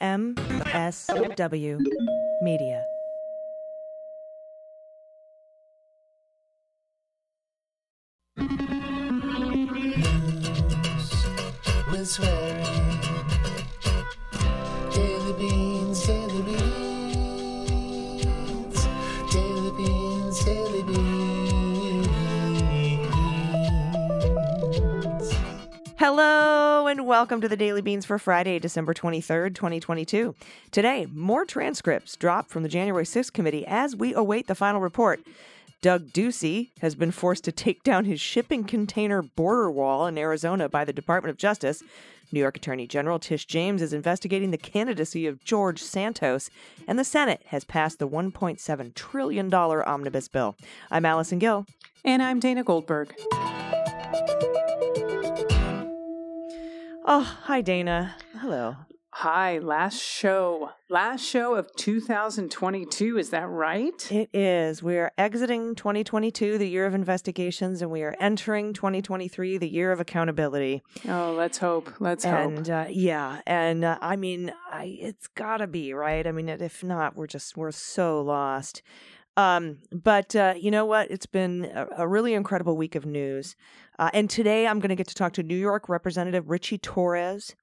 MSW Media. with swearing. Daily beans, daily beans, daily beans, daily beans. Hello and welcome to the Daily Beans for Friday, December 23rd, 2022. Today, more transcripts dropped from the January 6th committee as we await the final report. Doug Ducey has been forced to take down his shipping container border wall in Arizona by the Department of Justice. New York Attorney General Tish James is investigating the candidacy of George Santos, and the Senate has passed the $1.7 trillion omnibus bill. I'm Allison Gill. And I'm Dana Goldberg. Oh, hi, Dana. Hello. Hi, last show. Last show of 2022, is that right? It is. We are exiting 2022, the year of investigations, and we are entering 2023, the year of accountability. Oh, let's hope. Let's hope. and uh, yeah, and uh, I mean, I, it's gotta be right. I mean, if not, we're just we're so lost. Um, but uh, you know what? It's been a, a really incredible week of news, uh, and today I'm going to get to talk to New York Representative Ritchie Torres.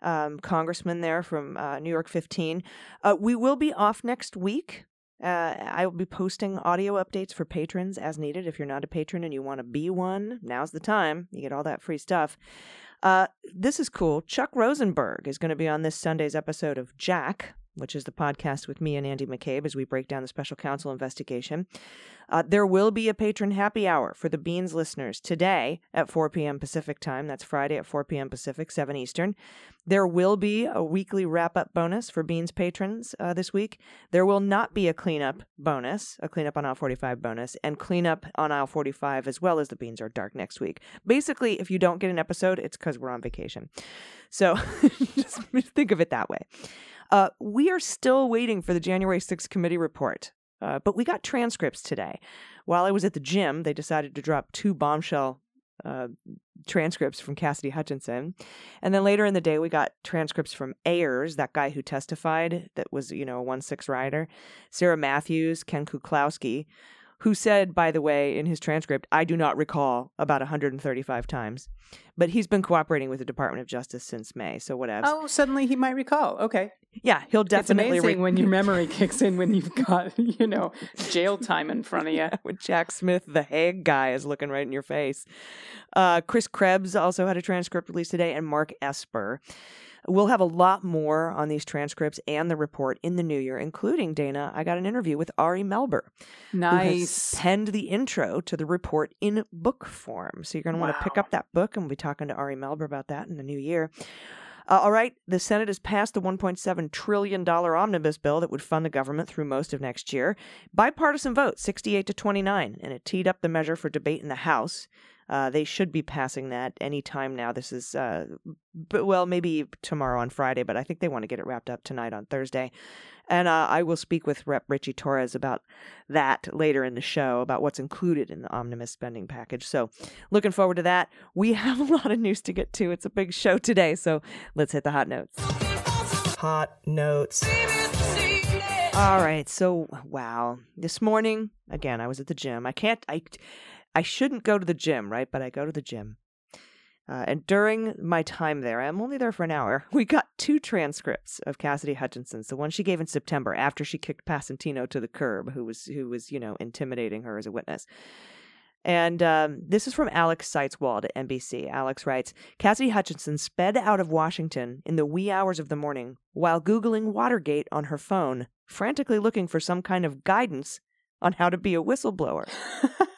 Um, congressman there from uh, New York 15. Uh, we will be off next week. Uh, I will be posting audio updates for patrons as needed. If you're not a patron and you want to be one, now's the time. You get all that free stuff. Uh, this is cool. Chuck Rosenberg is going to be on this Sunday's episode of Jack, which is the podcast with me and Andy McCabe as we break down the special counsel investigation. Uh, there will be a patron happy hour for the Beans listeners today at 4 p.m. Pacific time. That's Friday at 4 p.m. Pacific, 7 Eastern. There will be a weekly wrap up bonus for Beans patrons uh, this week. There will not be a cleanup bonus, a cleanup on aisle 45 bonus, and cleanup on aisle 45 as well as the Beans are dark next week. Basically, if you don't get an episode, it's because we're on vacation. So just think of it that way. Uh, we are still waiting for the January 6th committee report, uh, but we got transcripts today. While I was at the gym, they decided to drop two bombshell uh, transcripts from Cassidy Hutchinson. And then later in the day, we got transcripts from Ayers, that guy who testified that was, you know, a 1 6 rider, Sarah Matthews, Ken Klukowski, who said, by the way, in his transcript, I do not recall about 135 times. But he's been cooperating with the Department of Justice since May, so whatever. oh, suddenly he might recall. Okay. Yeah, he'll definitely it's amazing when your memory kicks in when you've got, you know, jail time in front of you. when Jack Smith, the Hague guy, is looking right in your face. Uh, Chris Krebs also had a transcript released today, and Mark Esper. We'll have a lot more on these transcripts and the report in the new year, including Dana. I got an interview with Ari Melber, who has Nice. penned the intro to the report in book form. So you're going to want to pick up that book, and we'll be talking to Ari Melber about that in the new year. Uh, all right, the Senate has passed the $1.7 trillion omnibus bill that would fund the government through most of next year. Bipartisan vote, 68 to 29, and it teed up the measure for debate in the House. Uh, they should be passing that any time now. This is, uh, but well, maybe tomorrow on Friday, but I think they want to get it wrapped up tonight on Thursday. And uh, I will speak with Rep. Ritchie Torres about that later in the show, about what's included in the omnibus spending package. So, looking forward to that. We have a lot of news to get to. It's a big show today, so let's hit the hot notes. Hot notes. All right. So, wow. This morning, again, I was at the gym. I can't, I, I shouldn't go to the gym, right? But I go to the gym. Uh, and during my time there, I'm only there for an hour. We got two transcripts of Cassidy Hutchinson's. The one she gave in September after she kicked Passantino to the curb, who was who was you know intimidating her as a witness. And um, this is from Alex Seitz-Wald at NBC. Alex writes Cassidy Hutchinson sped out of Washington in the wee hours of the morning while Googling Watergate on her phone, frantically looking for some kind of guidance on how to be a whistleblower.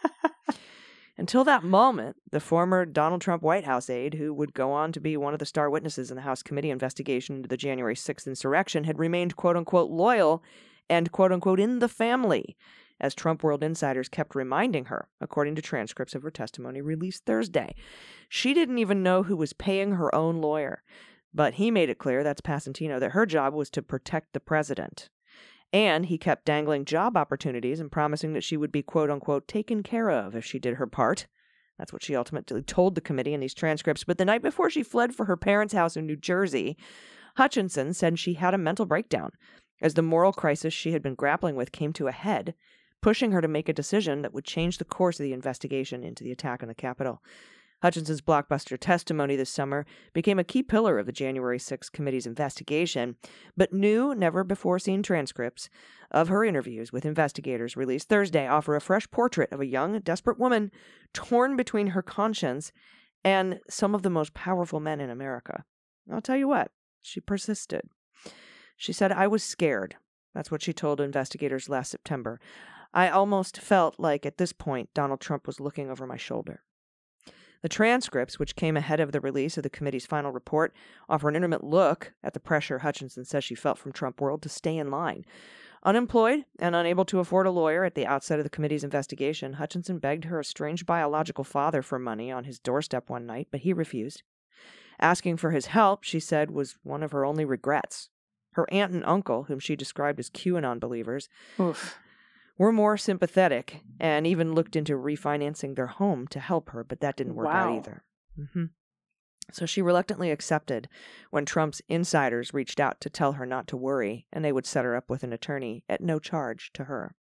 Until that moment, the former Donald Trump White House aide, who would go on to be one of the star witnesses in the House committee investigation into the January 6th insurrection, had remained quote unquote loyal and quote unquote in the family, as Trump World insiders kept reminding her, according to transcripts of her testimony released Thursday. She didn't even know who was paying her own lawyer, but he made it clear that's Passantino that her job was to protect the president. And he kept dangling job opportunities and promising that she would be quote unquote taken care of if she did her part. That's what she ultimately told the committee in these transcripts. But the night before she fled for her parents' house in New Jersey, Hutchinson said she had a mental breakdown as the moral crisis she had been grappling with came to a head, pushing her to make a decision that would change the course of the investigation into the attack on the Capitol. Hutchinson's blockbuster testimony this summer became a key pillar of the January 6 committee's investigation, but new, never before seen transcripts of her interviews with investigators released Thursday offer a fresh portrait of a young, desperate woman torn between her conscience and some of the most powerful men in America. I'll tell you what, she persisted. She said, I was scared. That's what she told investigators last September. I almost felt like at this point Donald Trump was looking over my shoulder. The transcripts, which came ahead of the release of the committee's final report, offer an intimate look at the pressure Hutchinson says she felt from Trump world to stay in line. Unemployed and unable to afford a lawyer at the outset of the committee's investigation, Hutchinson begged her estranged biological father for money on his doorstep one night, but he refused. Asking for his help, she said, was one of her only regrets. Her aunt and uncle, whom she described as QAnon believers, Oof. Were more sympathetic and even looked into refinancing their home to help her, but that didn't work out Wow. either. hmm So she reluctantly accepted when Trump's insiders reached out to tell her not to worry and they would set her up with an attorney at no charge to her.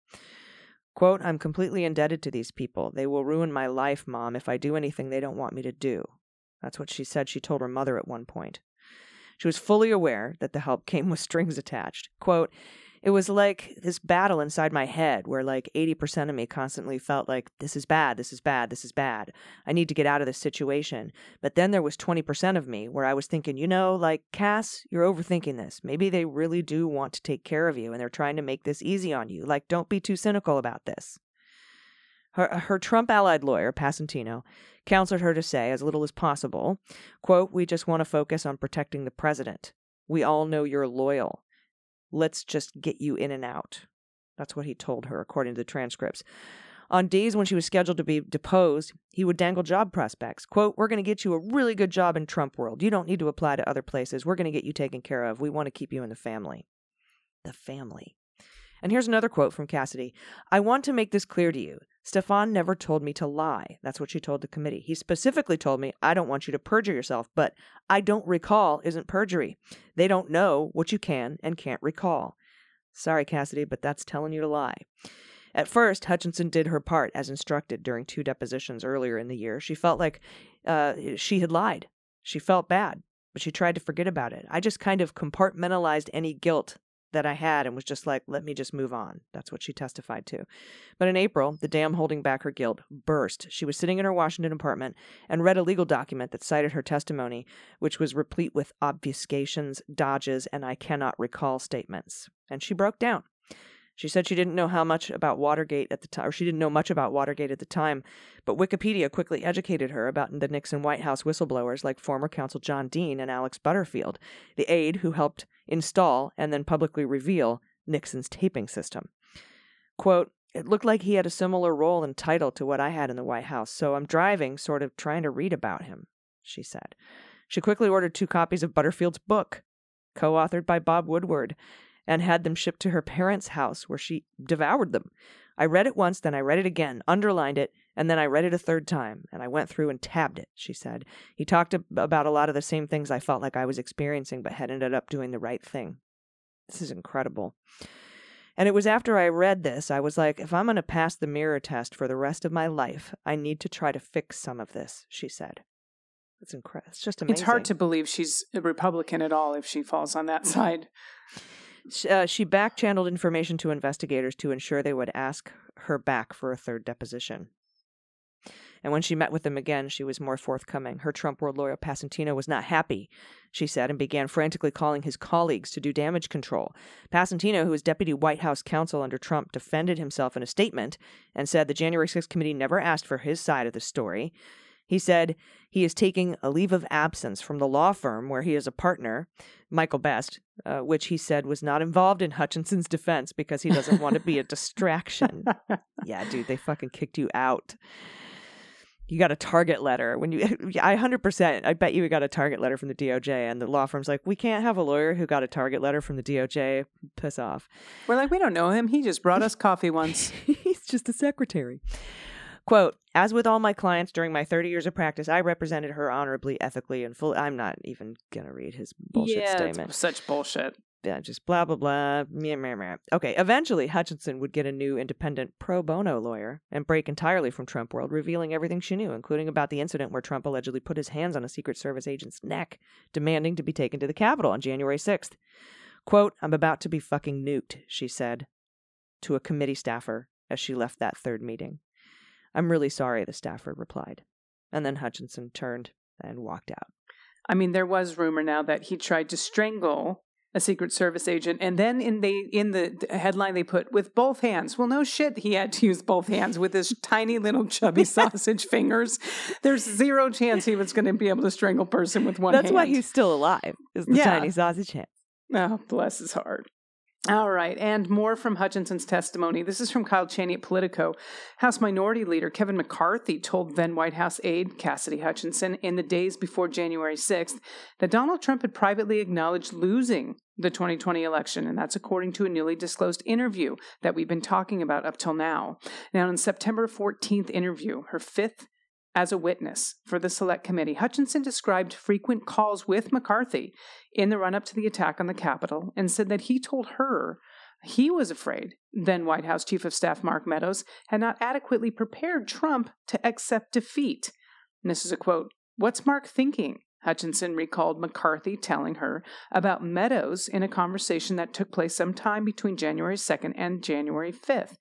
Quote, I'm completely indebted to these people. They will ruin my life, Mom, if I do anything they don't want me to do. That's what she said she told her mother at one point. She was fully aware that the help came with strings attached. Quote, it was like this battle inside my head where like 80% of me constantly felt like this is bad, this is bad, this is bad. I need to get out of this situation. But then there was 20% of me where I was thinking, you know, like Cass, you're overthinking this. Maybe they really do want to take care of you and they're trying to make this easy on you. Like don't be too cynical about this. Her, her Trump allied lawyer, Passantino, counseled her to say as little as possible, quote, we just want to focus on protecting the president. We all know you're loyal. Let's just get you in and out. That's what he told her, according to the transcripts. On days when she was scheduled to be deposed, he would dangle job prospects. Quote, We're going to get you a really good job in Trump world. You don't need to apply to other places. We're going to get you taken care of. We want to keep you in the family. The family. And here's another quote from Cassidy I want to make this clear to you. Stefan never told me to lie. That's what she told the committee. He specifically told me, I don't want you to perjure yourself, but I don't recall isn't perjury. They don't know what you can and can't recall. Sorry, Cassidy, but that's telling you to lie. At first, Hutchinson did her part as instructed during two depositions earlier in the year. She felt like uh, she had lied. She felt bad, but she tried to forget about it. I just kind of compartmentalized any guilt that I had and was just like, let me just move on. That's what she testified to. But in April, the dam holding back her guilt burst. She was sitting in her Washington apartment and read a legal document that cited her testimony, which was replete with obfuscations, dodges, and I cannot recall statements. And she broke down. She said she didn't know how much about Watergate at the time, or she didn't know much about Watergate at the time, but Wikipedia quickly educated her about the Nixon White House whistleblowers like former counsel John Dean and Alex Butterfield, the aide who helped install and then publicly reveal Nixon's taping system. Quote, it looked like he had a similar role and title to what I had in the White House, so I'm driving, sort of trying to read about him, she said. She quickly ordered two copies of Butterfield's book, co authored by Bob Woodward, and had them shipped to her parents' house where she devoured them. I read it once, then I read it again, underlined it, and then I read it a third time, and I went through and tabbed it, she said. He talked ab- about a lot of the same things I felt like I was experiencing, but had ended up doing the right thing. This is incredible. And it was after I read this, I was like, if I'm going to pass the mirror test for the rest of my life, I need to try to fix some of this, she said. It's incredible. It's just amazing. It's hard to believe she's a Republican at all if she falls on that side. Uh, she back channeled information to investigators to ensure they would ask her back for a third deposition. And when she met with them again, she was more forthcoming. Her Trump world lawyer, Passantino, was not happy, she said, and began frantically calling his colleagues to do damage control. Passantino, who was deputy White House counsel under Trump, defended himself in a statement and said the January 6th committee never asked for his side of the story. He said he is taking a leave of absence from the law firm where he is a partner, Michael Best, uh, which he said was not involved in Hutchinson's defense because he doesn't want to be a distraction. yeah, dude, they fucking kicked you out. You got a target letter when you. I hundred percent. I bet you we got a target letter from the DOJ, and the law firm's like, we can't have a lawyer who got a target letter from the DOJ. Piss off. We're like, we don't know him. He just brought us coffee once. He's just a secretary. Quote, as with all my clients during my 30 years of practice, I represented her honorably, ethically, and fully. I'm not even going to read his bullshit yeah, statement. Such bullshit. Yeah, just blah, blah, blah. Meh, meh, meh. Okay, eventually, Hutchinson would get a new independent pro bono lawyer and break entirely from Trump world, revealing everything she knew, including about the incident where Trump allegedly put his hands on a Secret Service agent's neck, demanding to be taken to the Capitol on January 6th. Quote, I'm about to be fucking nuked, she said to a committee staffer as she left that third meeting. I'm really sorry, the staffer replied. And then Hutchinson turned and walked out. I mean, there was rumor now that he tried to strangle a Secret Service agent, and then in the in the headline they put with both hands. Well, no shit, he had to use both hands with his tiny little chubby sausage fingers. There's zero chance he was going to be able to strangle a person with one That's hand. why he's still alive, is the Yeah. tiny sausage hand. Oh, bless his heart. All right, and more from Hutchinson's testimony. This is from Kyle Cheney at Politico. House Minority Leader Kevin McCarthy told then White House aide Cassidy Hutchinson in the days before January 6th that Donald Trump had privately acknowledged losing the 2020 election, and that's according to a newly disclosed interview that we've been talking about up till now. Now, in September 14th interview, her fifth as a witness for the Select Committee, Hutchinson described frequent calls with McCarthy in the run up to the attack on the Capitol and said that he told her he was afraid then White House Chief of Staff Mark Meadows had not adequately prepared Trump to accept defeat. And this is a quote What's Mark thinking? Hutchinson recalled McCarthy telling her about Meadows in a conversation that took place sometime between January 2nd and January 5th.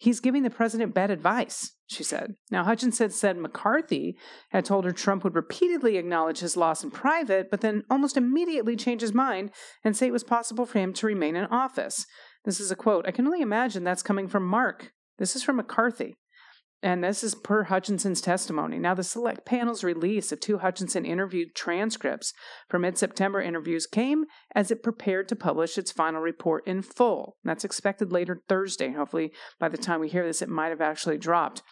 He's giving the president bad advice, she said. Now, Hutchinson said McCarthy had told her Trump would repeatedly acknowledge his loss in private, but then almost immediately change his mind and say it was possible for him to remain in office. This is a quote. I can only imagine that's coming from Mark. This is from McCarthy. And this is per Hutchinson's testimony. Now, the select panel's release of two Hutchinson interviewed transcripts for mid September interviews came as it prepared to publish its final report in full. That's expected later Thursday. Hopefully, by the time we hear this, it might have actually dropped.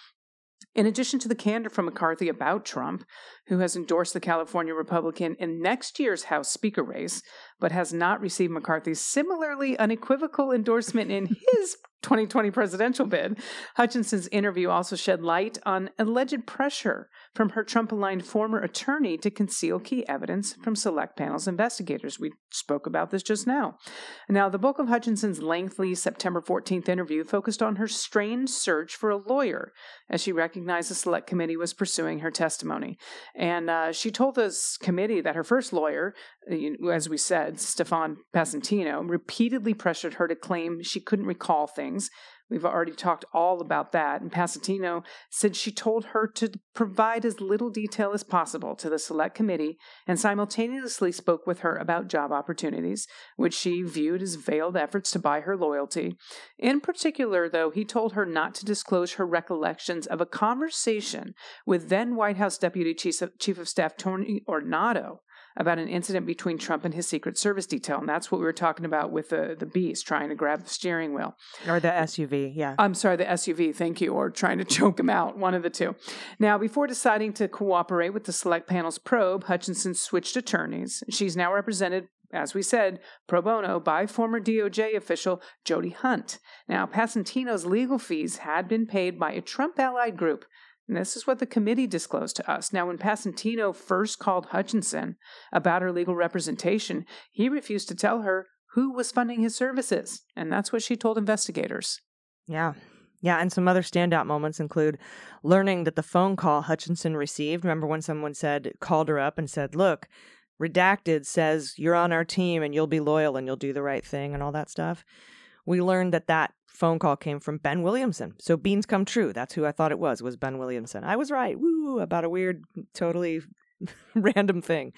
In addition to the candor from McCarthy about Trump, who has endorsed the California Republican in next year's House Speaker race, but has not received McCarthy's similarly unequivocal endorsement in his 2020 presidential bid, Hutchinson's interview also shed light on alleged pressure from her Trump aligned former attorney to conceal key evidence from select panel's investigators. We spoke about this just now. Now, the bulk of Hutchinson's lengthy September 14th interview focused on her strained search for a lawyer as she recognized the select committee was pursuing her testimony. And uh, she told this committee that her first lawyer, uh, as we said, Stefan Passantino, repeatedly pressured her to claim she couldn't recall things. We've already talked all about that. And Passantino said she told her to provide as little detail as possible to the select committee and simultaneously spoke with her about job opportunities, which she viewed as veiled efforts to buy her loyalty. In particular, though, he told her not to disclose her recollections of a conversation with then White House Deputy Chief of Staff Tony Ornato about an incident between Trump and his Secret Service detail. And that's what we were talking about with the, the beast trying to grab the steering wheel. Or the SUV, yeah. I'm sorry, the SUV, thank you, or trying to choke him out, one of the two. Now, before deciding to cooperate with the select panel's probe, Hutchinson switched attorneys. She's now represented as we said, pro bono by former DOJ official Jody Hunt. Now, Passantino's legal fees had been paid by a Trump allied group. And this is what the committee disclosed to us. Now, when Passantino first called Hutchinson about her legal representation, he refused to tell her who was funding his services. And that's what she told investigators. Yeah. Yeah, and some other standout moments include learning that the phone call Hutchinson received. Remember when someone said, called her up and said, Look, redacted says you're on our team and you'll be loyal and you'll do the right thing and all that stuff. We learned that that phone call came from Ben Williamson. So beans come true. That's who I thought it was, was Ben Williamson. I was right. Woo, about a weird, totally random thing.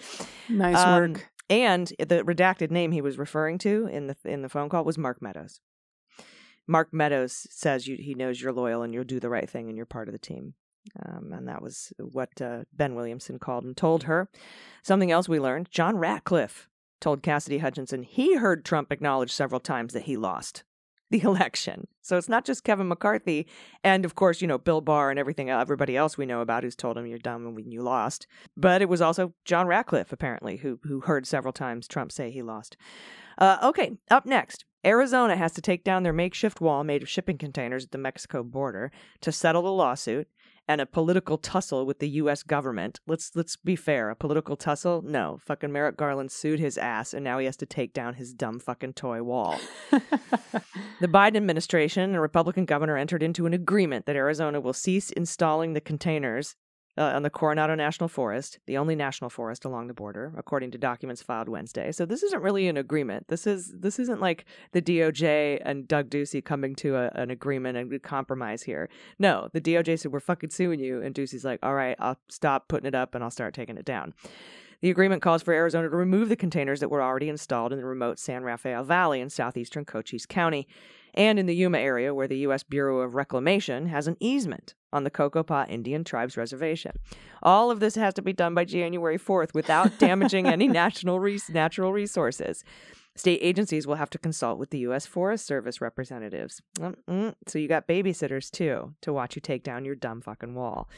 Nice Um, work. And the redacted name he was referring to in the in the phone call was Mark Meadows. Mark Meadows says you, he knows you're loyal and you'll do the right thing and you're part of the team. Um, and that was what uh, Ben Williamson called and told her. Something else we learned John Ratcliffe told Cassidy Hutchinson he heard Trump acknowledge several times that he lost the election. So it's not just Kevin McCarthy and, of course, you know, Bill Barr and everything, everybody else we know about who's told him you're dumb when you lost. But it was also John Ratcliffe, apparently, who, who heard several times Trump say he lost. Uh, okay, up next. Arizona has to take down their makeshift wall made of shipping containers at the Mexico border to settle the lawsuit. And a political tussle with the U.S. government. Let's let's be fair. A political tussle? No. Fucking Merrick Garland sued his ass, and now he has to take down his dumb fucking toy wall. the Biden administration and Republican governor entered into an agreement that Arizona will cease installing the containers uh, on the Coronado National Forest, the only national forest along the border, according to documents filed Wednesday. So this isn't really an agreement. This is this isn't like the DOJ and Doug Ducey coming to a, an agreement and compromise here. No, the DOJ said we're fucking suing you, and Ducey's like, all right, I'll stop putting it up and I'll start taking it down. The agreement calls for Arizona to remove the containers that were already installed in the remote San Rafael Valley in southeastern Cochise County and in the Yuma area where the U.S. Bureau of Reclamation has an easement on the Cocopah Indian Tribes Reservation. All of this has to be done by January 4th without damaging any national res- natural resources. State agencies will have to consult with the U.S. Forest Service representatives. Mm-mm. So you got babysitters too to watch you take down your dumb fucking wall.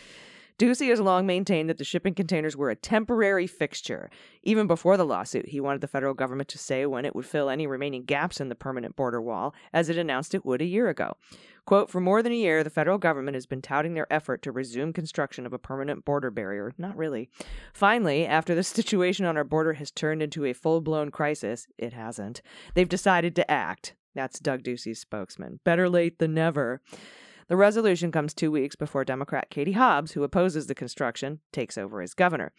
Ducey has long maintained that the shipping containers were a temporary fixture. Even before the lawsuit, he wanted the federal government to say when it would fill any remaining gaps in the permanent border wall, as it announced it would a year ago. Quote, for more than a year, the federal government has been touting their effort to resume construction of a permanent border barrier. Not really. Finally, after the situation on our border has turned into a full blown crisis, it hasn't, they've decided to act. That's Doug Ducey's spokesman. Better late than never. The resolution comes two weeks before Democrat Katie Hobbs, who opposes the construction, takes over as governor.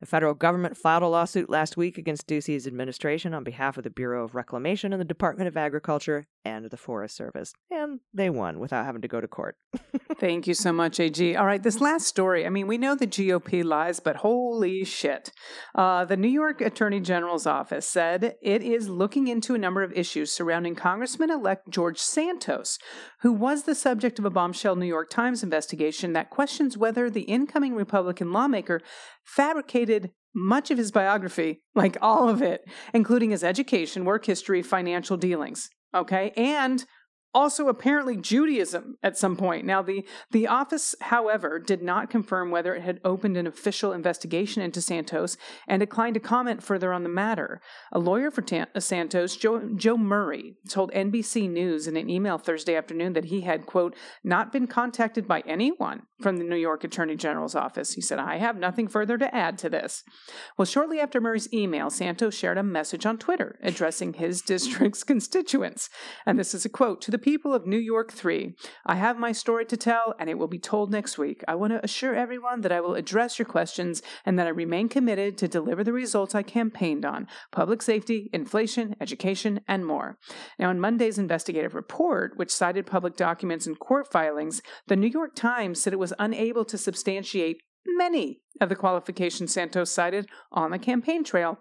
The federal government filed a lawsuit last week against Ducey's administration on behalf of the Bureau of Reclamation and the Department of Agriculture and the Forest Service. And they won without having to go to court. Thank you so much, AG. All right, this last story. I mean, we know the GOP lies, but holy shit. Uh, the New York Attorney General's office said it is looking into a number of issues surrounding Congressman elect George Santos, who was the subject of a bombshell New York Times investigation that questions whether the incoming Republican lawmaker fabricated much of his biography, like all of it, including his education, work history, financial dealings. Okay. And also apparently Judaism at some point. Now the the office however did not confirm whether it had opened an official investigation into Santos and declined to comment further on the matter. A lawyer for Tan- uh, Santos, Joe, Joe Murray, told NBC News in an email Thursday afternoon that he had quote not been contacted by anyone from the New York Attorney General's office. He said, "I have nothing further to add to this." Well, shortly after Murray's email, Santos shared a message on Twitter addressing his district's constituents. And this is a quote To the people of New York 3, I have my story to tell, and it will be told next week. I want to assure everyone that I will address your questions and that I remain committed to deliver the results I campaigned on public safety, inflation, education, and more. Now, in Monday's investigative report, which cited public documents and court filings, the New York Times said it was unable to substantiate many of the qualifications Santos cited on the campaign trail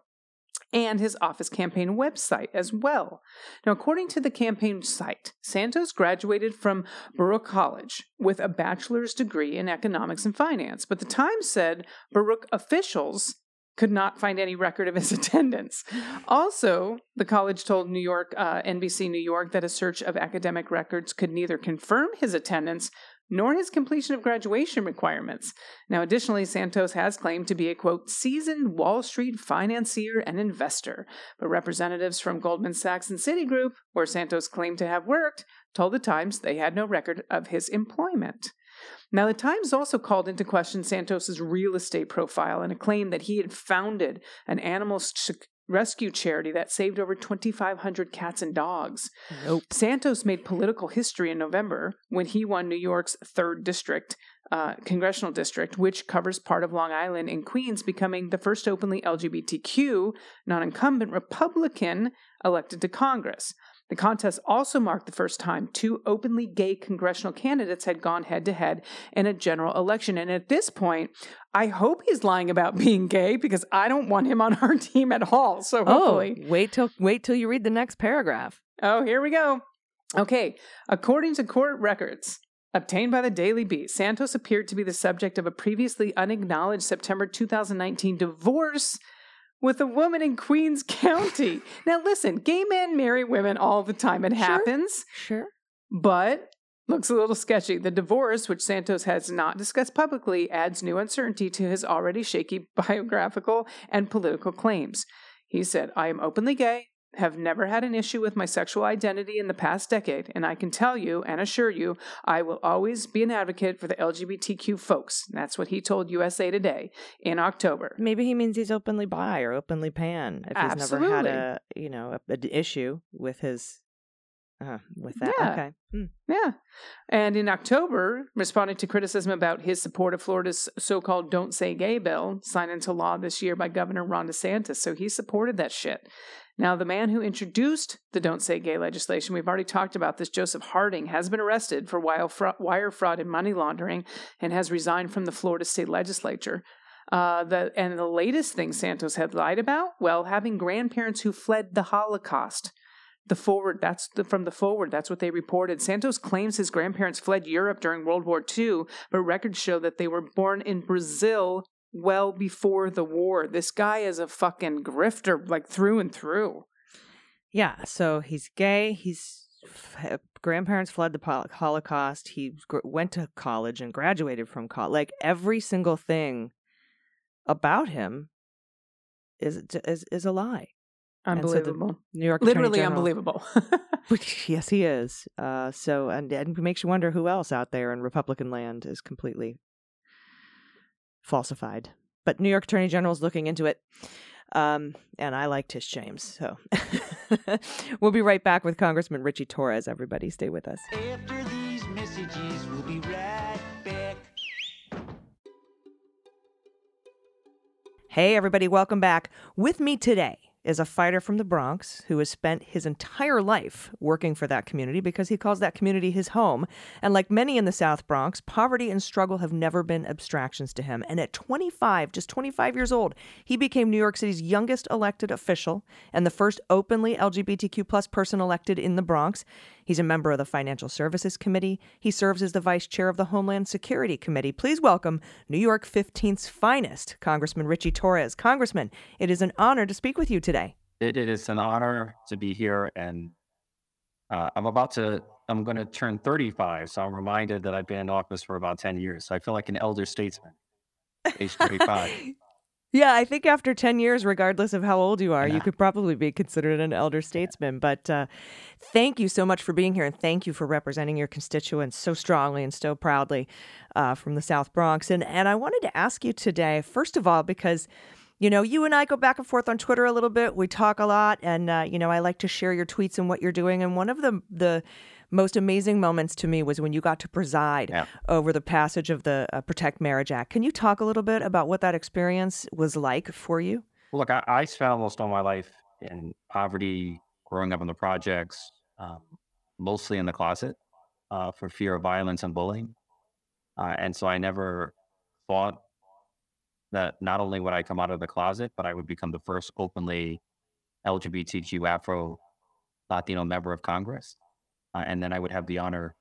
and his office campaign website as well. Now, according to the campaign site, Santos graduated from Baruch College with a bachelor's degree in economics and finance, but the Times said Baruch officials could not find any record of his attendance. Also, the college told New York, uh, NBC New York, that a search of academic records could neither confirm his attendance nor his completion of graduation requirements. Now, additionally, Santos has claimed to be a quote, seasoned Wall Street financier and investor. But representatives from Goldman Sachs and Citigroup, where Santos claimed to have worked, told the Times they had no record of his employment. Now, the Times also called into question Santos's real estate profile and a claim that he had founded an animal rescue charity that saved over 2,500 cats and dogs. Nope. Santos made political history in November when he won New York's third district, uh, congressional district, which covers part of Long Island and Queens, becoming the first openly LGBTQ non incumbent Republican elected to Congress. The contest also marked the first time two openly gay congressional candidates had gone head to head in a general election. And at this point, I hope he's lying about being gay because I don't want him on our team at all. So oh, hopefully. Oh, wait till wait till you read the next paragraph. Oh, here we go. Okay, according to court records obtained by the Daily Beast, Santos appeared to be the subject of a previously unacknowledged September 2019 divorce with a woman in Queens County. now, listen, gay men marry women all the time. It Sure. happens, Sure. but looks a little sketchy. The divorce, which Santos has not discussed publicly, adds new uncertainty to his already shaky biographical and political claims. He said, I am openly gay. Have never had an issue with my sexual identity in the past decade, and I can tell you and assure you I will always be an advocate for the LGBTQ folks. That's what he told USA Today in October. Maybe he means he's openly bi or openly pan. If he's never had a you know an issue with his uh, with that. Yeah. Okay. Hmm. Yeah. And in October, responding to criticism about his support of Florida's so called Don't Say Gay bill, signed into law this year by Governor Ron DeSantis. So he supported that shit. Now, the man who introduced the Don't Say Gay legislation, we've already talked about this, Joseph Harding, has been arrested for wire fraud, and money laundering and has resigned from the Florida state legislature. Uh, the, and the latest thing Santos had lied about, well, having grandparents who fled the Holocaust the forward that's the, from the forward that's what they reported santos claims his grandparents fled europe during world war ii but records show that they were born in brazil well before the war this guy is a fucking grifter like through and through Yeah. So he's gay. He's grandparents fled the Holocaust. He gr- went to college and graduated from college. Like every single thing about him is is is a lie. And so unbelievable New York literally General- unbelievable yes, he is. Uh, so, and, and it makes you wonder who else out there in Republican land is completely falsified. But New York Attorney General is looking into it. Um, and I like Tish James. So we'll be right back with Congressman Ritchie Torres. Everybody, stay with us. After these messages, we'll be right back. Hey, everybody, welcome back. With me today is a fighter from the Bronx who has spent his entire life working for that community because he calls that community his home. And like many in the South Bronx, poverty and struggle have never been abstractions to him. And at 25, just 25 years old, he became New York City's youngest elected official and the first openly LGBTQ plus person elected in the Bronx. He's a member of the Financial Services Committee. He serves as the vice chair of the Homeland Security Committee. Please welcome New York 15th's finest, Congressman Ritchie Torres. Congressman, it is an honor to speak with you today. It, it is an honor to be here, and uh, I'm about to. I'm going to turn 35, so I'm reminded that I've been in office for about 10 years. So I feel like an elder statesman, age 35. Yeah, I think after 10 years, regardless of how old you are, you could probably be considered an elder statesman. But uh, thank you so much for being here and thank you for representing your constituents so strongly and so proudly uh, from the South Bronx. And, and I wanted to ask you today, first of all, because you know, you and I go back and forth on Twitter a little bit. We talk a lot, and uh, you know, I like to share your tweets and what you're doing. And one of the the most amazing moments to me was when you got to preside Yeah. over the passage of the uh, Protect Marriage Act. Can you talk a little bit about what that experience was like for you? Well, look, I, I spent almost all my life in poverty, growing up in the projects, um, mostly in the closet uh, for fear of violence and bullying. Uh, and so I never thought that not only would I come out of the closet, but I would become the first openly LGBTQ Afro Latino member of Congress. Uh, and then I would have the honor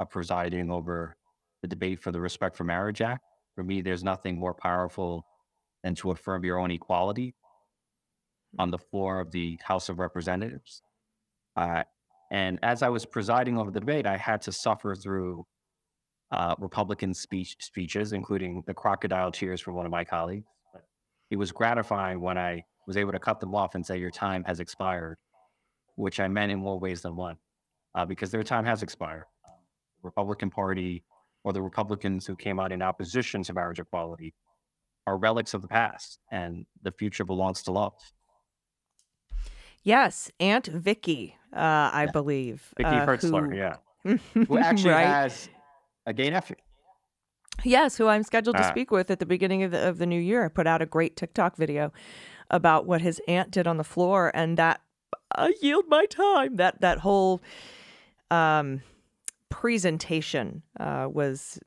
of presiding over the debate for the Respect for Marriage Act. For me, there's nothing more powerful than to affirm your own equality on the floor of the House of Representatives. Uh, and as I was presiding over the debate, I had to suffer through uh, Republican speech speeches, including the crocodile tears from one of my colleagues. But it was gratifying when I was able to cut them off and say, "Your time has expired," which I meant in more ways than one, uh, because their time has expired. The Republican Party or the Republicans who came out in opposition to marriage equality are relics of the past, and the future belongs to love. Yes, Aunt Vicky, uh, I Yeah. believe. Vicky uh, Hartzler, who- yeah, who actually right? has a gay nephew. Yes, who I'm scheduled to Ah. speak with at the beginning of the, of the new year. I put out a great TikTok video about what his aunt did on the floor, and that I yield my time. That that whole um, presentation uh, was.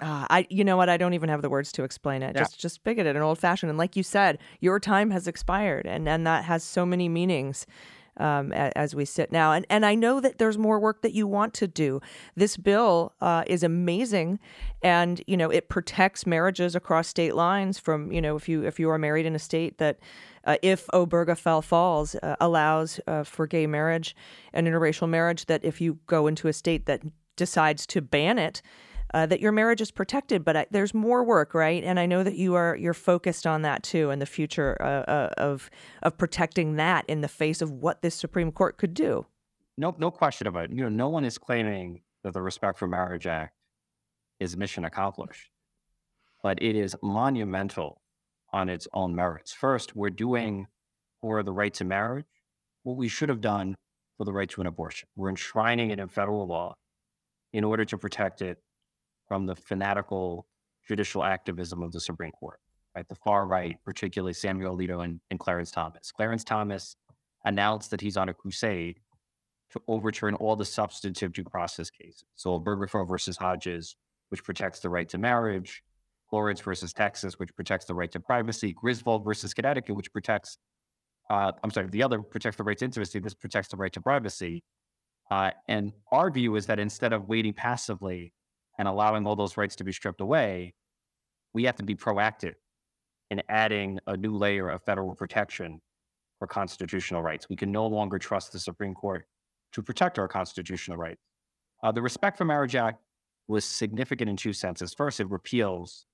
Uh, I, you know what? I don't even have the words to explain it. Yeah. Just, just bigoted and old fashioned. And like you said, your time has expired, and and that has so many meanings um, as we sit now. And and I know that there's more work that you want to do. This bill uh, is amazing, and you know it protects marriages across state lines from you know if you if you are married in a state that. Uh, if Obergefell Falls uh, allows uh, for gay marriage and interracial marriage, that if you go into a state that decides to ban it, uh, that your marriage is protected. But I, there's more work, right? And I know that you are you're focused on that too, and the future uh, uh, of of protecting that in the face of what this Supreme Court could do. No, no question about it. You know, no one is claiming that the Respect for Marriage Act is mission accomplished, but it is monumental on its own merits. First, we're doing for the right to marriage what we should have done for the right to an abortion. We're enshrining it in federal law in order to protect it from the fanatical judicial activism of the Supreme Court, right? The far right, particularly Samuel Alito and, and Clarence Thomas. Clarence Thomas announced that he's on a crusade to overturn all the substantive due process cases. So Obergefell versus Hodges, which protects the right to marriage, Lawrence versus Texas, which protects the right to privacy, Griswold versus Connecticut, which protects, uh, I'm sorry, the other protects the right to intimacy, this protects the right to privacy. Uh, and our view is that instead of waiting passively and allowing all those rights to be stripped away, we have to be proactive in adding a new layer of federal protection for constitutional rights. We can no longer trust the Supreme Court to protect our constitutional rights. Uh, the Respect for Marriage Act was significant in two senses. First, it repeals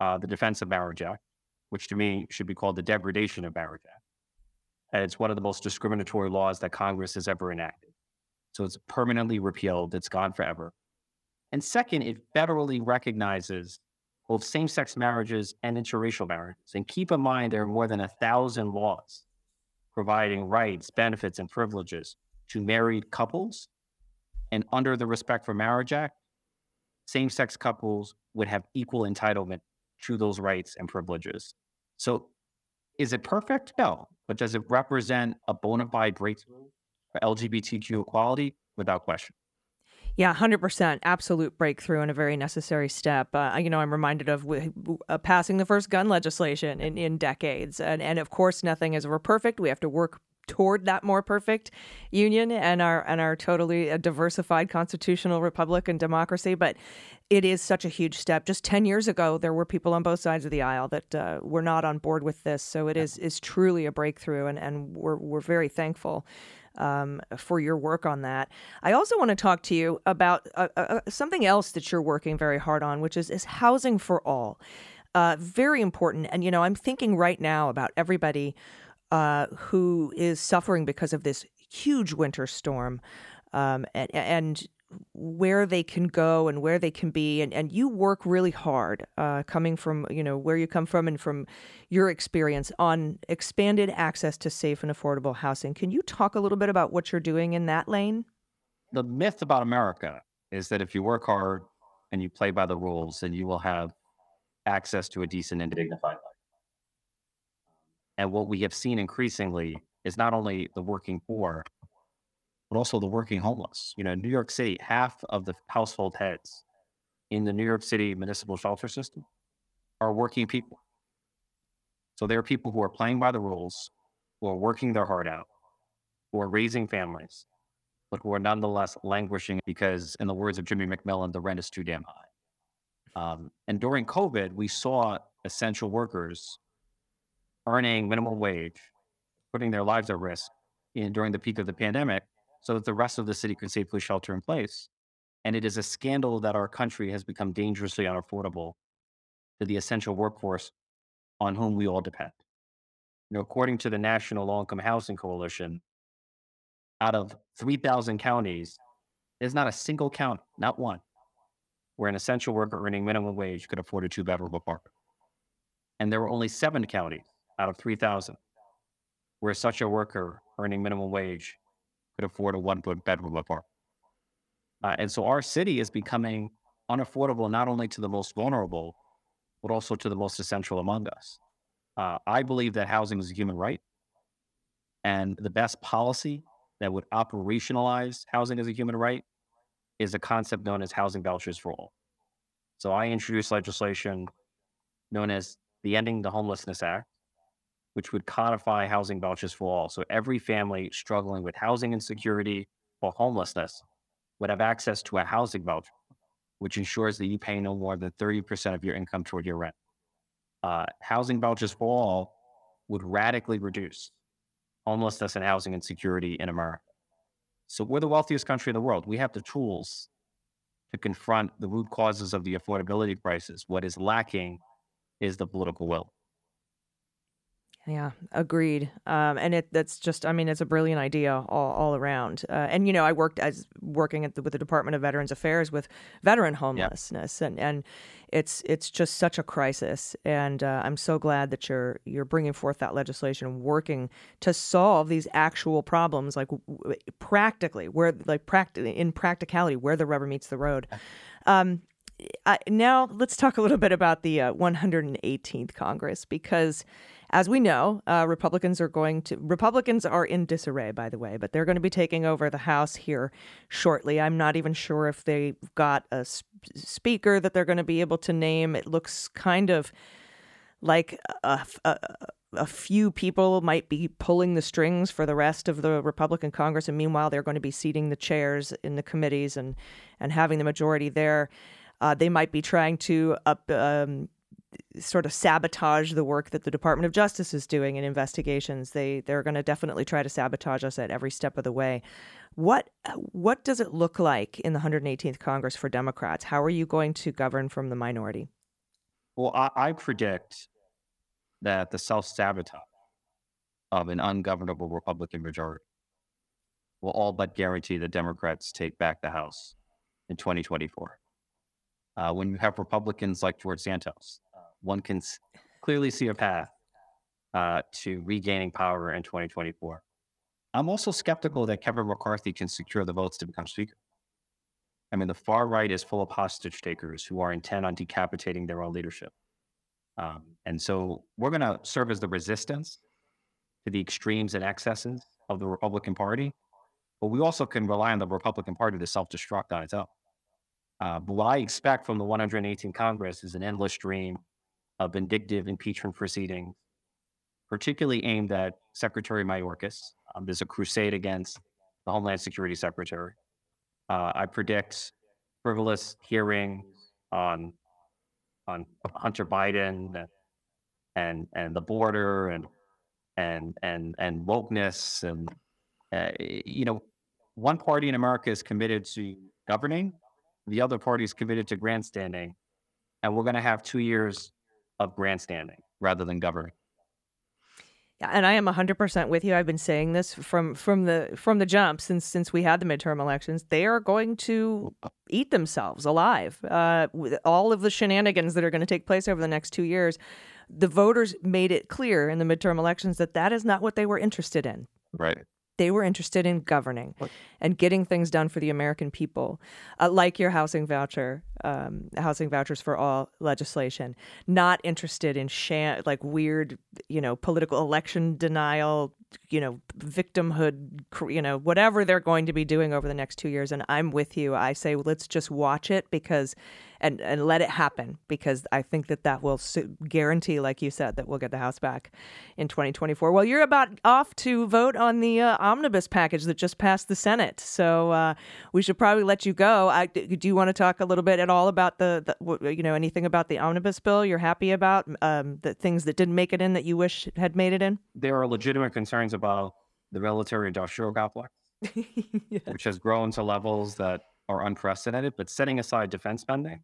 uh, the Defense of Marriage Act, which to me should be called the Degradation of Marriage Act. And it's one of the most discriminatory laws that Congress has ever enacted. So it's permanently repealed, it's gone forever. And second, it federally recognizes both same sex marriages and interracial marriages. And keep in mind, there are more than a thousand laws providing rights, benefits, and privileges to married couples. And under the Respect for Marriage Act, same sex couples would have equal entitlement to those rights and privileges. So, is it perfect? No. But does it represent a bona fide breakthrough for LGBTQ equality? Without question. Yeah, hundred percent, absolute breakthrough and a very necessary step. Uh, you know, I'm reminded of w- uh, passing the first gun legislation in, in decades, and and of course, nothing is ever perfect. We have to work toward that more perfect union and our and our totally uh, diversified constitutional republic and democracy. But it is such a huge step. Just ten years ago, there were people on both sides of the aisle that uh, were not on board with this. So it is is truly a breakthrough, and and we're we're very thankful um, for your work on that. I also want to talk to you about uh, uh, something else that you're working very hard on, which is is housing for all. Uh, very important, and you know, I'm thinking right now about everybody uh, who is suffering because of this huge winter storm, um, and, and where they can go and where they can be and, and you work really hard uh, coming from you know where you come from and from your experience on expanded access to safe and affordable housing can you talk a little bit about what you're doing in that lane The myth about America is that if you work hard and you play by the rules, then you will have access to a decent and dignified life. And what we have seen increasingly is not only the working poor, but also the working homeless. You know, New York City, half of the household heads in the New York City municipal shelter system are working people. So there are people who are playing by the rules, who are working their heart out, who are raising families, but who are nonetheless languishing because, in the words of Jimmy McMillan, the rent is too damn high. Um, and during COVID, we saw essential workers earning minimum wage, putting their lives at risk in, during the peak of the pandemic so that the rest of the city can safely shelter in place. And it is a scandal that our country has become dangerously unaffordable to the essential workforce on whom we all depend. You know, according to the National Low Income Housing Coalition, out of 3,000 counties, there's not a single county, not one, where an essential worker earning minimum wage could afford a two bedroom apartment. And there were only seven counties out of 3,000 where such a worker earning minimum wage could afford a one bedroom apartment. Uh, and so our city is becoming unaffordable not only to the most vulnerable, but also to the most essential among us. Uh, I believe that housing is a human right. And the best policy that would operationalize housing as a human right is a concept known as housing vouchers for all. So I introduced legislation known as the Ending the Homelessness Act, which would codify housing vouchers for all. So every family struggling with housing insecurity or homelessness would have access to a housing voucher, which ensures that you pay no more than 30% of your income toward your rent. Uh, housing vouchers for all would radically reduce homelessness and housing insecurity in America. So we're the wealthiest country in the world. We have the tools to confront the root causes of the affordability crisis. What is lacking is the political will. Yeah, agreed. Um, and it that's just, I mean, it's a brilliant idea all, all around. Uh, and you know, I worked as working at the, with the Department of Veterans Affairs with veteran homelessness, and and it's it's just such a crisis. And uh, I'm so glad that you're you're bringing forth that legislation, working to solve these actual problems, like w- w- practically where like practically in practicality where the rubber meets the road. Um, I, now let's talk a little bit about the uh, 118th Congress because, as we know, uh, Republicans are going to Republicans are in disarray, by the way, but they're going to be taking over the House here shortly. I'm not even sure if they've got a sp- speaker that they're going to be able to name. It looks kind of like a, a, a few people might be pulling the strings for the rest of the Republican Congress, and meanwhile they're going to be seating the chairs in the committees and and having the majority there. Uh, they might be trying to up, um, sort of sabotage the work that the Department of Justice is doing in investigations. They they're going to definitely try to sabotage us at every step of the way. What what does it look like in the 118th Congress for Democrats? How are you going to govern from the minority? Well, I, I predict that the self sabotage of an ungovernable Republican majority will all but guarantee the Democrats take back the House in 2024. Uh, when you have Republicans like George Santos, one can clearly see a path uh, to regaining power in 2024. I'm also skeptical that Kevin McCarthy can secure the votes to become Speaker. I mean, the far right is full of hostage takers who are intent on decapitating their own leadership. Um, and so we're going to serve as the resistance to the extremes and excesses of the Republican Party, but we also can rely on the Republican Party to self destruct on its own. Uh, what I expect from the 118th Congress is an endless stream of vindictive impeachment proceedings, particularly aimed at Secretary Mayorkas. Um, there's a crusade against the Homeland Security Secretary. Uh, I predict frivolous hearings on on Hunter Biden and and, the border and and and and wokeness and uh, you know one party in America is committed to governing, the other party is committed to grandstanding, and we're going to have two years of grandstanding rather than governing. Yeah, and I am 100% with you. I've been saying this from from the from the jump since since we had the midterm elections. They are going to eat themselves alive. Uh, with all of the shenanigans that are going to take place over the next two years, the voters made it clear in the midterm elections that that is not what they were interested in. Right. They were interested in governing and getting things done for the American people, uh, like your housing voucher, um, housing vouchers for all legislation. Not interested in sham, like weird, you know, political election denial, you know, victimhood, you know, whatever they're going to be doing over the next two years. And I'm with you. I say let's just watch it because, and and let it happen because I think that that will su- guarantee, like you said, that we'll get the House back in 2024. Well, you're about off to vote on the uh, omnibus package that just passed the Senate, so uh, we should probably let you go. I, do you want to talk a little bit at all about the, the you know, anything about the omnibus bill you're happy about, um, the things that didn't make it in that you wish had made it in? There are legitimate concerns about the military industrial complex, which has grown to levels that are unprecedented. But setting aside defense spending,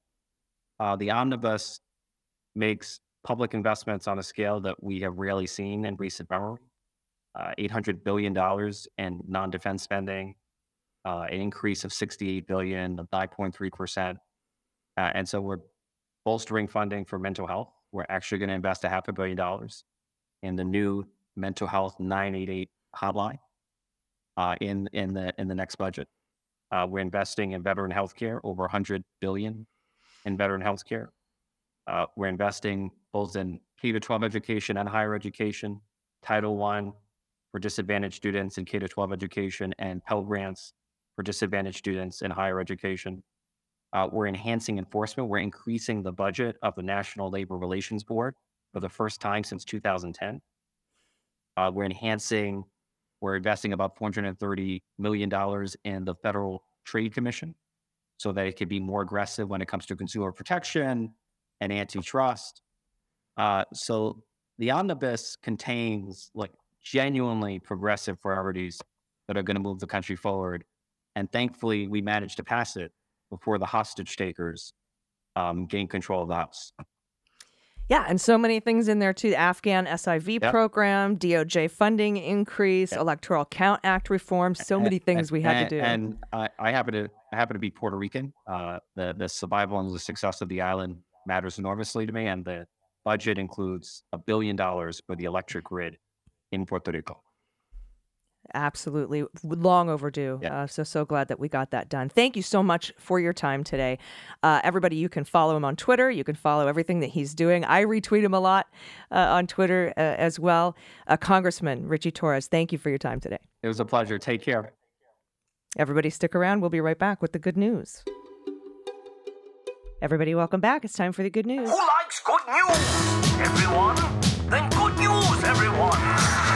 uh, the omnibus makes public investments on a scale that we have rarely seen in recent memory. Uh, $800 billion in non-defense spending, uh, an increase of 68 billion, of 9.3%. Uh, and so we're bolstering funding for mental health. We're actually going to invest a half a billion dollars in the new mental health 988 hotline uh, in in the in the next budget. Uh, we're investing in veteran health care, over 100 billion in veteran health care. Uh, we're investing both in K to 12 education and higher education, Title I for disadvantaged students in K to 12 education, and Pell Grants for disadvantaged students in higher education. Uh, we're enhancing enforcement. We're increasing the budget of the National Labor Relations Board for the first time since 2010. Uh, we're enhancing, we're investing about $430 million in the Federal Trade Commission so that it can be more aggressive when it comes to consumer protection and antitrust. Uh, so the omnibus contains like genuinely progressive priorities that are going to move the country forward. And thankfully, we managed to pass it before the hostage takers um, gain control of the house. Yeah, and so many things in there too. Afghan SIV Yep. program, DOJ funding increase, Yep. Electoral Count Act reform. So many things and- we had and- to do. And I, I happen to I happen to be Puerto Rican. Uh, the the survival and the success of the island matters enormously to me, and the budget includes a billion dollars for the electric grid in Puerto Rico. Absolutely. Long overdue. Yeah. Uh, so, so glad that we got that done. Thank you so much for your time today. Uh, everybody, you can follow him on Twitter. You can follow everything that he's doing. I retweet him a lot uh, on Twitter uh, as well. Uh, Congressman Ritchie Torres, thank you for your time today. It was a pleasure. Take care. Everybody, stick around. We'll be right back with the good news. Everybody, welcome back. It's time for the good news. Who likes good news? Everyone? Then good news, everyone!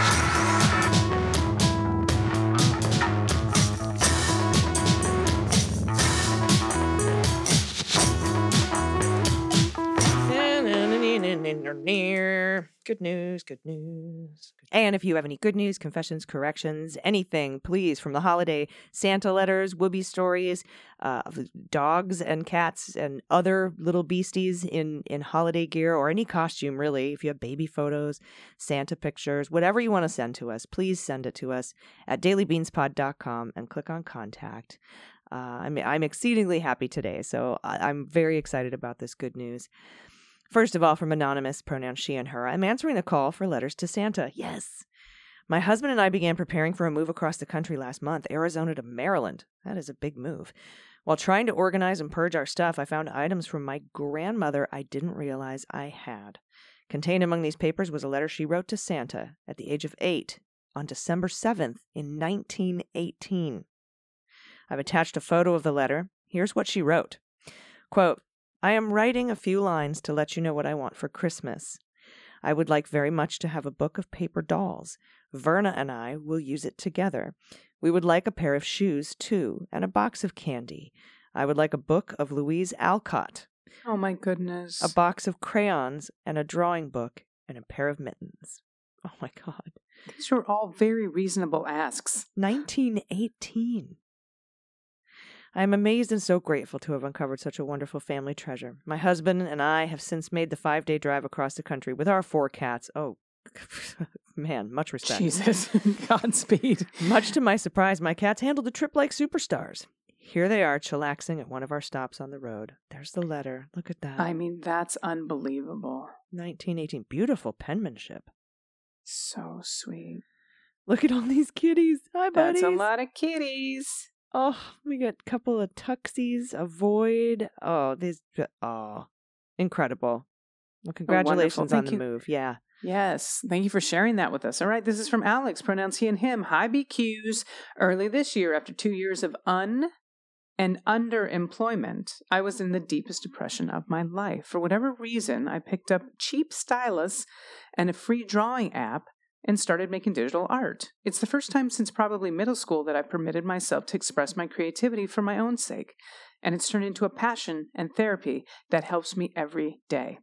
Good news, good news. And if you have any good news, confessions, corrections, anything, please, from the holiday Santa letters, Whoopi stories, uh, of dogs and cats and other little beasties in, in holiday gear or any costume, really. If you have baby photos, Santa pictures, whatever you want to send to us, please send it to us at dailybeanspod.com and click on contact. Uh, I'm, I'm exceedingly happy today, so I, I'm very excited about this good news. First of all, from Anonymous, pronoun she and her, I'm answering the call for letters to Santa. Yes. My husband and I began preparing for a move across the country last month, Arizona to Maryland. That is a big move. While trying to organize and purge our stuff, I found items from my grandmother I didn't realize I had. Contained among these papers was a letter she wrote to Santa at the age of eight on December 7th in 1918. I've attached a photo of the letter. Here's what she wrote Quote, I am writing a few lines to let you know what I want for Christmas. I would like very much to have a book of paper dolls. Verna and I will use it together. We would like a pair of shoes, too, and a box of candy. I would like a book of Louise Alcott, Oh my goodness. a box of crayons, and a drawing book, and a pair of mittens. Oh my God. These are all very reasonable asks. 1918. I am amazed and so grateful to have uncovered such a wonderful family treasure. My husband and I have since made the five day drive across the country with our four cats. Oh, man, much respect. Jesus. Godspeed. Much to my surprise, my cats handled the trip like superstars. Here they are, chillaxing at one of our stops on the road. There's the letter. Look at that. I mean, that's unbelievable. 1918. Beautiful penmanship. So sweet. Look at all these kitties. Hi, buddies. That's a lot of kitties. Oh, we got a couple of tuxies, a void. Oh, these. Oh, incredible. Well, oh, congratulations on the you. move. Yeah. Yes, thank you for sharing that with us. All right, this is from Alex, pronounce he and him. Hi BQs. Early this year, after two years of un and underemployment, I was in the deepest depression of my life. For whatever reason, I picked up cheap stylus and a free drawing app and started making digital art. It's the first time since probably middle school that I've permitted myself to express my creativity for my own sake, and it's turned into a passion and therapy that helps me every day.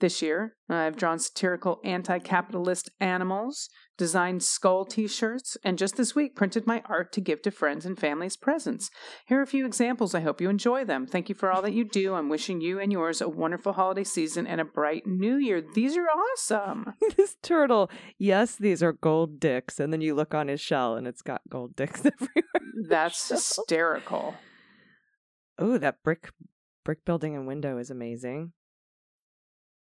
This year, I've drawn satirical anti capitalist animals, designed skull t shirts, and just this week printed my art to give to friends and family as presents. Here are a few examples. I hope you enjoy them. Thank you for all that you do. I'm wishing you and yours a wonderful holiday season and a bright new year. These are awesome. this turtle. Yes, these are gold dicks. And then you look on his shell and it's got gold dicks everywhere. That's hysterical. Oh, that brick brick building and window is amazing.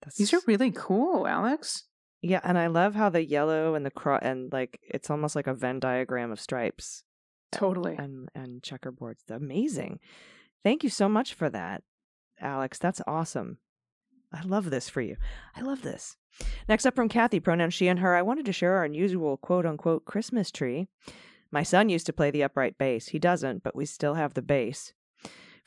That's, These are really cool, Alex. Yeah, and I love how the yellow and the cro- and like it's almost like a Venn diagram of stripes Totally. and and checkerboards. Amazing. Thank you so much for that, Alex. That's awesome. I love this for you. I love this. Next up from Kathy, pronoun she and her. I wanted to share our unusual quote unquote Christmas tree. My son used to play the upright bass. He doesn't, but we still have the bass.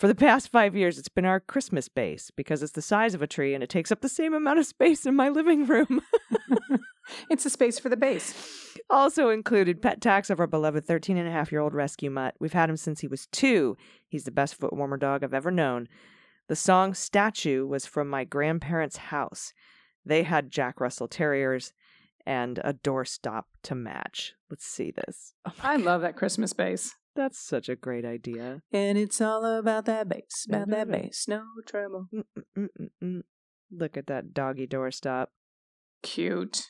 For the past five years, it's been our Christmas base because it's the size of a tree and it takes up the same amount of space in my living room. It's a space for the base. Also included pet tax of our beloved 13 and a half year old rescue mutt. We've had him since he was two. He's the best foot warmer dog I've ever known. The song Statue was from my grandparents' house. They had Jack Russell Terriers and a doorstop to match. Let's see this. Oh I love that Christmas base. That's such a great idea. And it's all about that bass, about that Mhm. bass, no trouble. Mm-mm-mm-mm. Look at that doggy doorstop. Cute.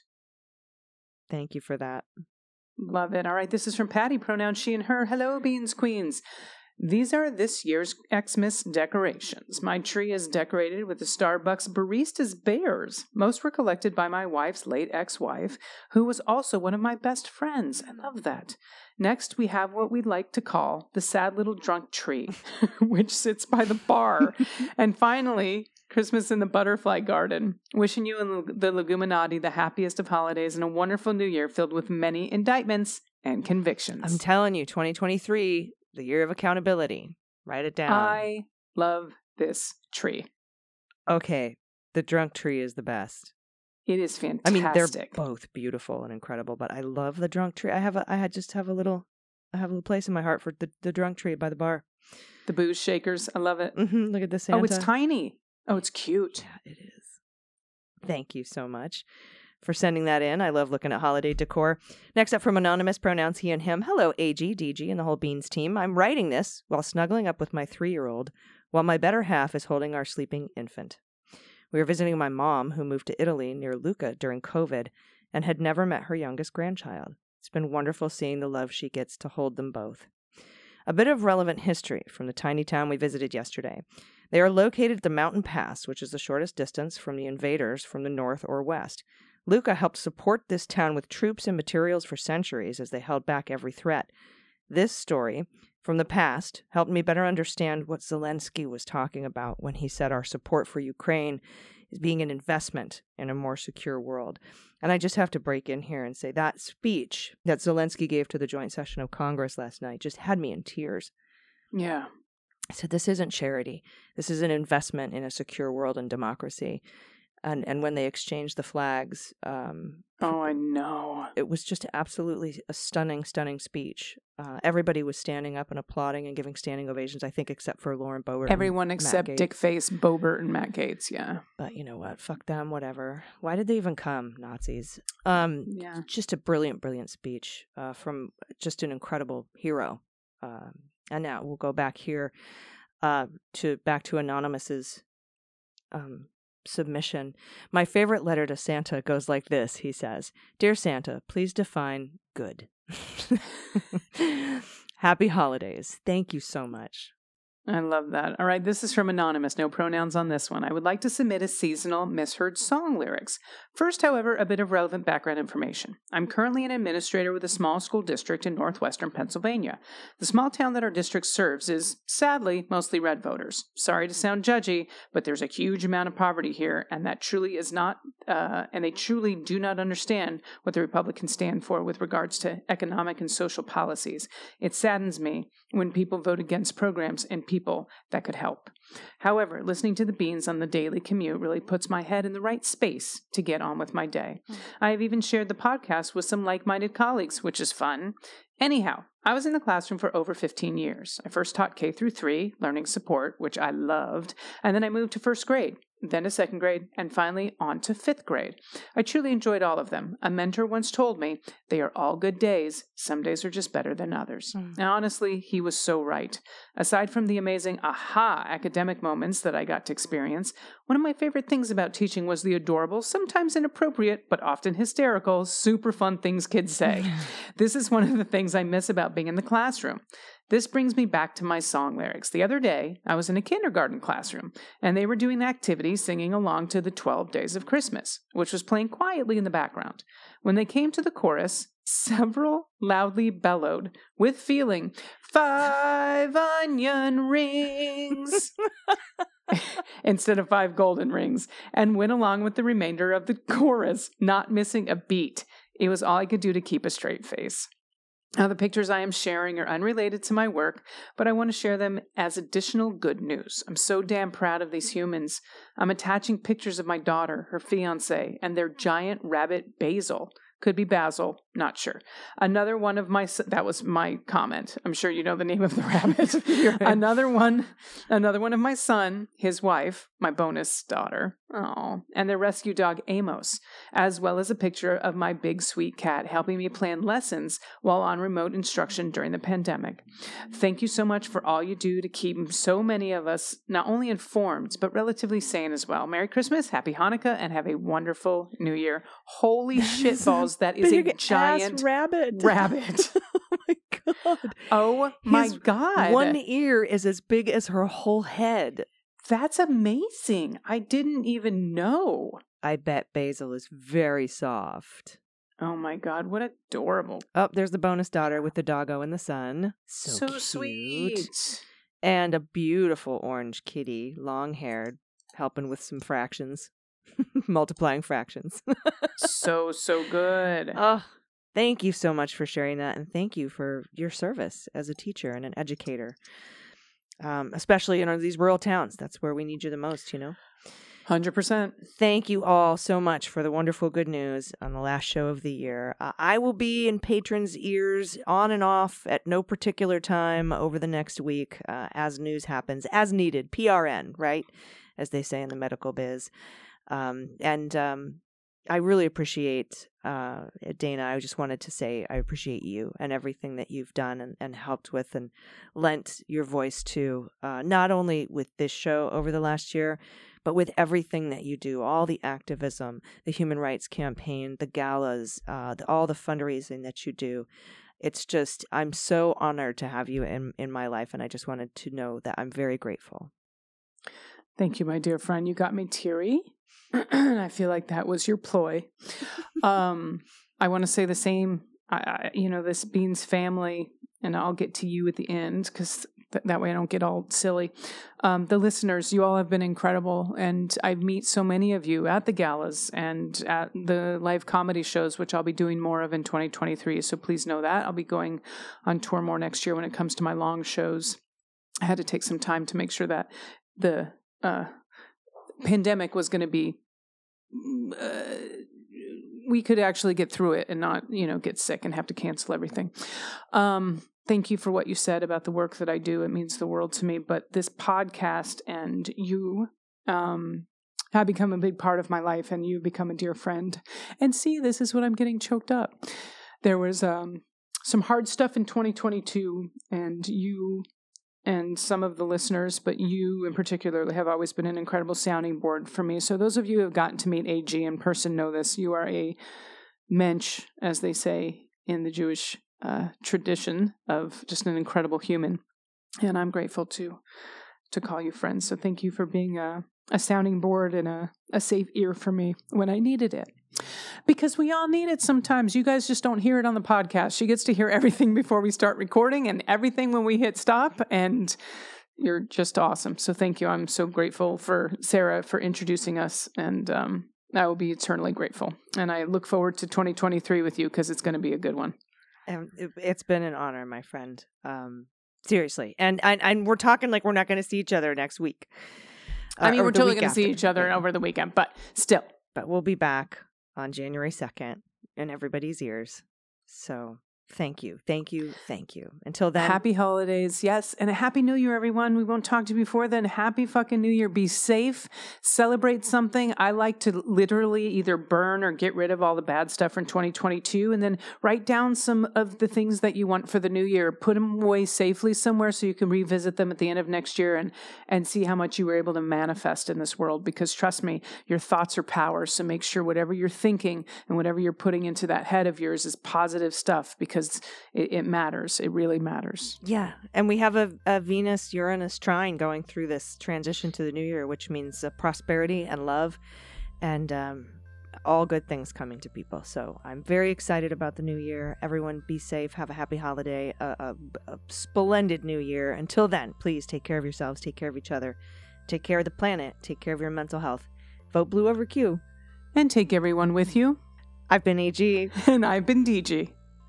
Thank you for that. Love it. All right, this is from Patty, pronoun she and her. Hello, Beans Queens. These are this year's Xmas decorations. My tree is decorated with the Starbucks Baristas Bears. Most were collected by my wife's late ex wife, who was also one of my best friends. I love that. Next, we have what we'd like to call the sad little drunk tree, which sits by the bar. and finally, Christmas in the Butterfly Garden. Wishing you and the Leguminati the happiest of holidays and a wonderful new year filled with many indictments and convictions. I'm telling you, 2023, the year of accountability. Write it down. I love this tree. Okay, the drunk tree is the best. It is fantastic. I mean, they're both beautiful and incredible, but I love the drunk tree. I have a, I had just have a little, I have a little place in my heart for the, the drunk tree by the bar. the booze shakers. I love it. hmm Look at this. Santa. Oh, it's tiny. Oh, it's cute. Yeah, it is. Thank you so much for sending that in. I love looking at holiday decor. Next up from Anonymous Pronouns He and Him. Hello, AG, DG, and the whole Beans team. I'm writing this while snuggling up with my three year old, while my better half is holding our sleeping infant. We were visiting my mom, who moved to Italy near Lucca during COVID and had never met her youngest grandchild. It's been wonderful seeing the love she gets to hold them both. A bit of relevant history from the tiny town we visited yesterday. They are located at the mountain pass, which is the shortest distance from the invaders from the north or west. Lucca helped support this town with troops and materials for centuries as they held back every threat. This story from the past helped me better understand what Zelensky was talking about when he said our support for Ukraine is being an investment in a more secure world. And I just have to break in here and say that speech that Zelensky gave to the joint session of Congress last night just had me in tears. Yeah. I said, this isn't charity. This is an investment in a secure world and democracy. And and when they exchanged the flags, um, Oh, I know. it was just absolutely a stunning, stunning speech. Uh, everybody was standing up and applauding and giving standing ovations. I think except for Lauren Boebert. Everyone except. Dick Face, Boebert, and Matt Gaetz. Yeah. But you know what? Fuck them. Whatever. Why did they even come, Nazis? Um, Yeah. just a brilliant, brilliant speech uh, from just an incredible hero. Um, and now we'll go back here uh, to back to Anonymous's um, submission. My favorite letter to Santa goes like this. He says, "Dear Santa, please define good." Happy holidays. Thank you so much. I love that. All right, this is from Anonymous. No pronouns on this one. I would like to submit a seasonal misheard song lyrics. First, however, a bit of relevant background information. I'm currently an administrator with a small school district in northwestern Pennsylvania. The small town that our district serves is, sadly, mostly red voters. Sorry to sound judgy, but there's a huge amount of poverty here, and that truly is not, uh, and they truly do not understand what the Republicans stand for with regards to economic and social policies. It saddens me when people vote against programs and people that could help. However, listening to the beans on the daily commute really puts my head in the right space to get on with my day. Hmm. I have even shared the podcast with some like minded colleagues, which is fun. Anyhow, I was in the classroom for over 15 years. I first taught K through 3, learning support, which I loved, and then I moved to first grade, then to second grade, and finally on to fifth grade. I truly enjoyed all of them. A mentor once told me, they are all good days. Some days are just better than others. Hmm. Now, honestly, he was so right. Aside from the amazing aha academic moments that I got to experience, one of my favorite things about teaching was the adorable, sometimes inappropriate, but often hysterical, super fun things kids say. this is one of the things I miss about being in the classroom. This brings me back to my song lyrics. The other day, I was in a kindergarten classroom, and they were doing the activity singing along to the 12 Days of Christmas, which was playing quietly in the background. When they came to the chorus, several loudly bellowed, with feeling, Five onion rings instead of five golden rings, and went along with the remainder of the chorus, not missing a beat. It was all I could do to keep a straight face. Now, the pictures I am sharing are unrelated to my work, but I want to share them as additional good news. I'm so damn proud of these humans. I'm attaching pictures of my daughter, her fiance, and their giant rabbit Basil. Could be Basil, not sure. Another one of my that was my comment. I'm sure you know the name of the rabbit. another one, another one of my son, his wife, my bonus daughter, oh, and their rescue dog Amos, as well as a picture of my big sweet cat helping me plan lessons while on remote instruction during the pandemic. Thank you so much for all you do to keep so many of us not only informed but relatively sane as well. Merry Christmas, Happy Hanukkah, and have a wonderful New Year. Holy shit balls! That is a Big ass giant rabbit. rabbit. oh my god. Oh my His god! One ear is as big as her whole head. That's amazing. I didn't even know. I bet Basil is very soft. Oh my god, what adorable. Oh, there's the bonus daughter with the doggo in the sun. So, So, sweet. And a beautiful orange kitty, long haired, helping with some fractions, multiplying fractions. so so good. oh, thank you so much for sharing that. And thank you for your service as a teacher and an educator. Um, especially in these rural towns. That's where we need you the most, you know? 100%. Thank you all so much for the wonderful good news on the last show of the year. Uh, I will be in patrons' ears on and off at no particular time over the next week uh, as news happens, as needed. PRN, right? As they say in the medical biz. Um, and um, I really appreciate uh, Dana. I just wanted to say I appreciate you and everything that you've done and, and helped with and lent your voice to, uh, not only with this show over the last year, but with everything that you do, all the activism, the human rights campaign, the galas, uh, the, all the fundraising that you do. It's just, I'm so honored to have you in, in my life. And I just wanted to know that I'm very grateful. Thank you, my dear friend. You got me teary. I feel like that was your ploy. Um, I want to say the same. I, I, you know, this Beans family, and I'll get to you at the end because th- that way I don't get all silly. Um, the listeners, you all have been incredible, and I meet so many of you at the galas and at the live comedy shows, which I'll be doing more of in 2023. So please know that I'll be going on tour more next year when it comes to my long shows. I had to take some time to make sure that the uh, pandemic was going to be uh, we could actually get through it and not you know get sick and have to cancel everything. Um thank you for what you said about the work that i do. It means the world to me. But this podcast and you um have become a big part of my life and you've become a dear friend. And see this is what i'm getting choked up. There was um some hard stuff in 2022 and you and some of the listeners, but you in particular have always been an incredible sounding board for me. So those of you who have gotten to meet AG in person know this. You are a mensch, as they say in the Jewish uh, tradition, of just an incredible human, and I'm grateful to to call you friends. So thank you for being a, a sounding board and a, a safe ear for me when I needed it. Because we all need it sometimes. You guys just don't hear it on the podcast. She gets to hear everything before we start recording and everything when we hit stop. And you're just awesome. So thank you. I'm so grateful for Sarah for introducing us. And um, I will be eternally grateful. And I look forward to 2023 with you because it's going to be a good one. And it, it's been an honor, my friend. Um, seriously. And, and, and we're talking like we're not going to see each other next week. I Uh, mean, we're totally going to see each other Yeah. over the weekend, but still. But we'll be back on January 2nd in everybody's ears. So thank you. Thank you. Thank you. Until then, happy holidays, yes, and a happy New Year, everyone. We won't talk to you before then. Happy fucking New Year. Be safe. Celebrate something. I like to literally either burn or get rid of all the bad stuff from 2022, and then write down some of the things that you want for the new year. Put them away safely somewhere so you can revisit them at the end of next year and and see how much you were able to manifest in this world. Because trust me, your thoughts are power. So make sure whatever you're thinking and whatever you're putting into that head of yours is positive stuff because it, it matters. It really matters. Yeah, and we have a, a Venus Uranus trine going through this transition to the new year, which means uh, prosperity and love, and um, all good things coming to people. So I'm very excited about the new year. Everyone, be safe. Have a happy holiday. A, a, a splendid new year. Until then, please take care of yourselves. Take care of each other. Take care of the planet. Take care of your mental health. Vote blue over Q. And take everyone with you. I've been AG, And I've been DG.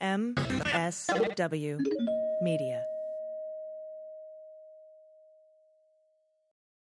MSW Media.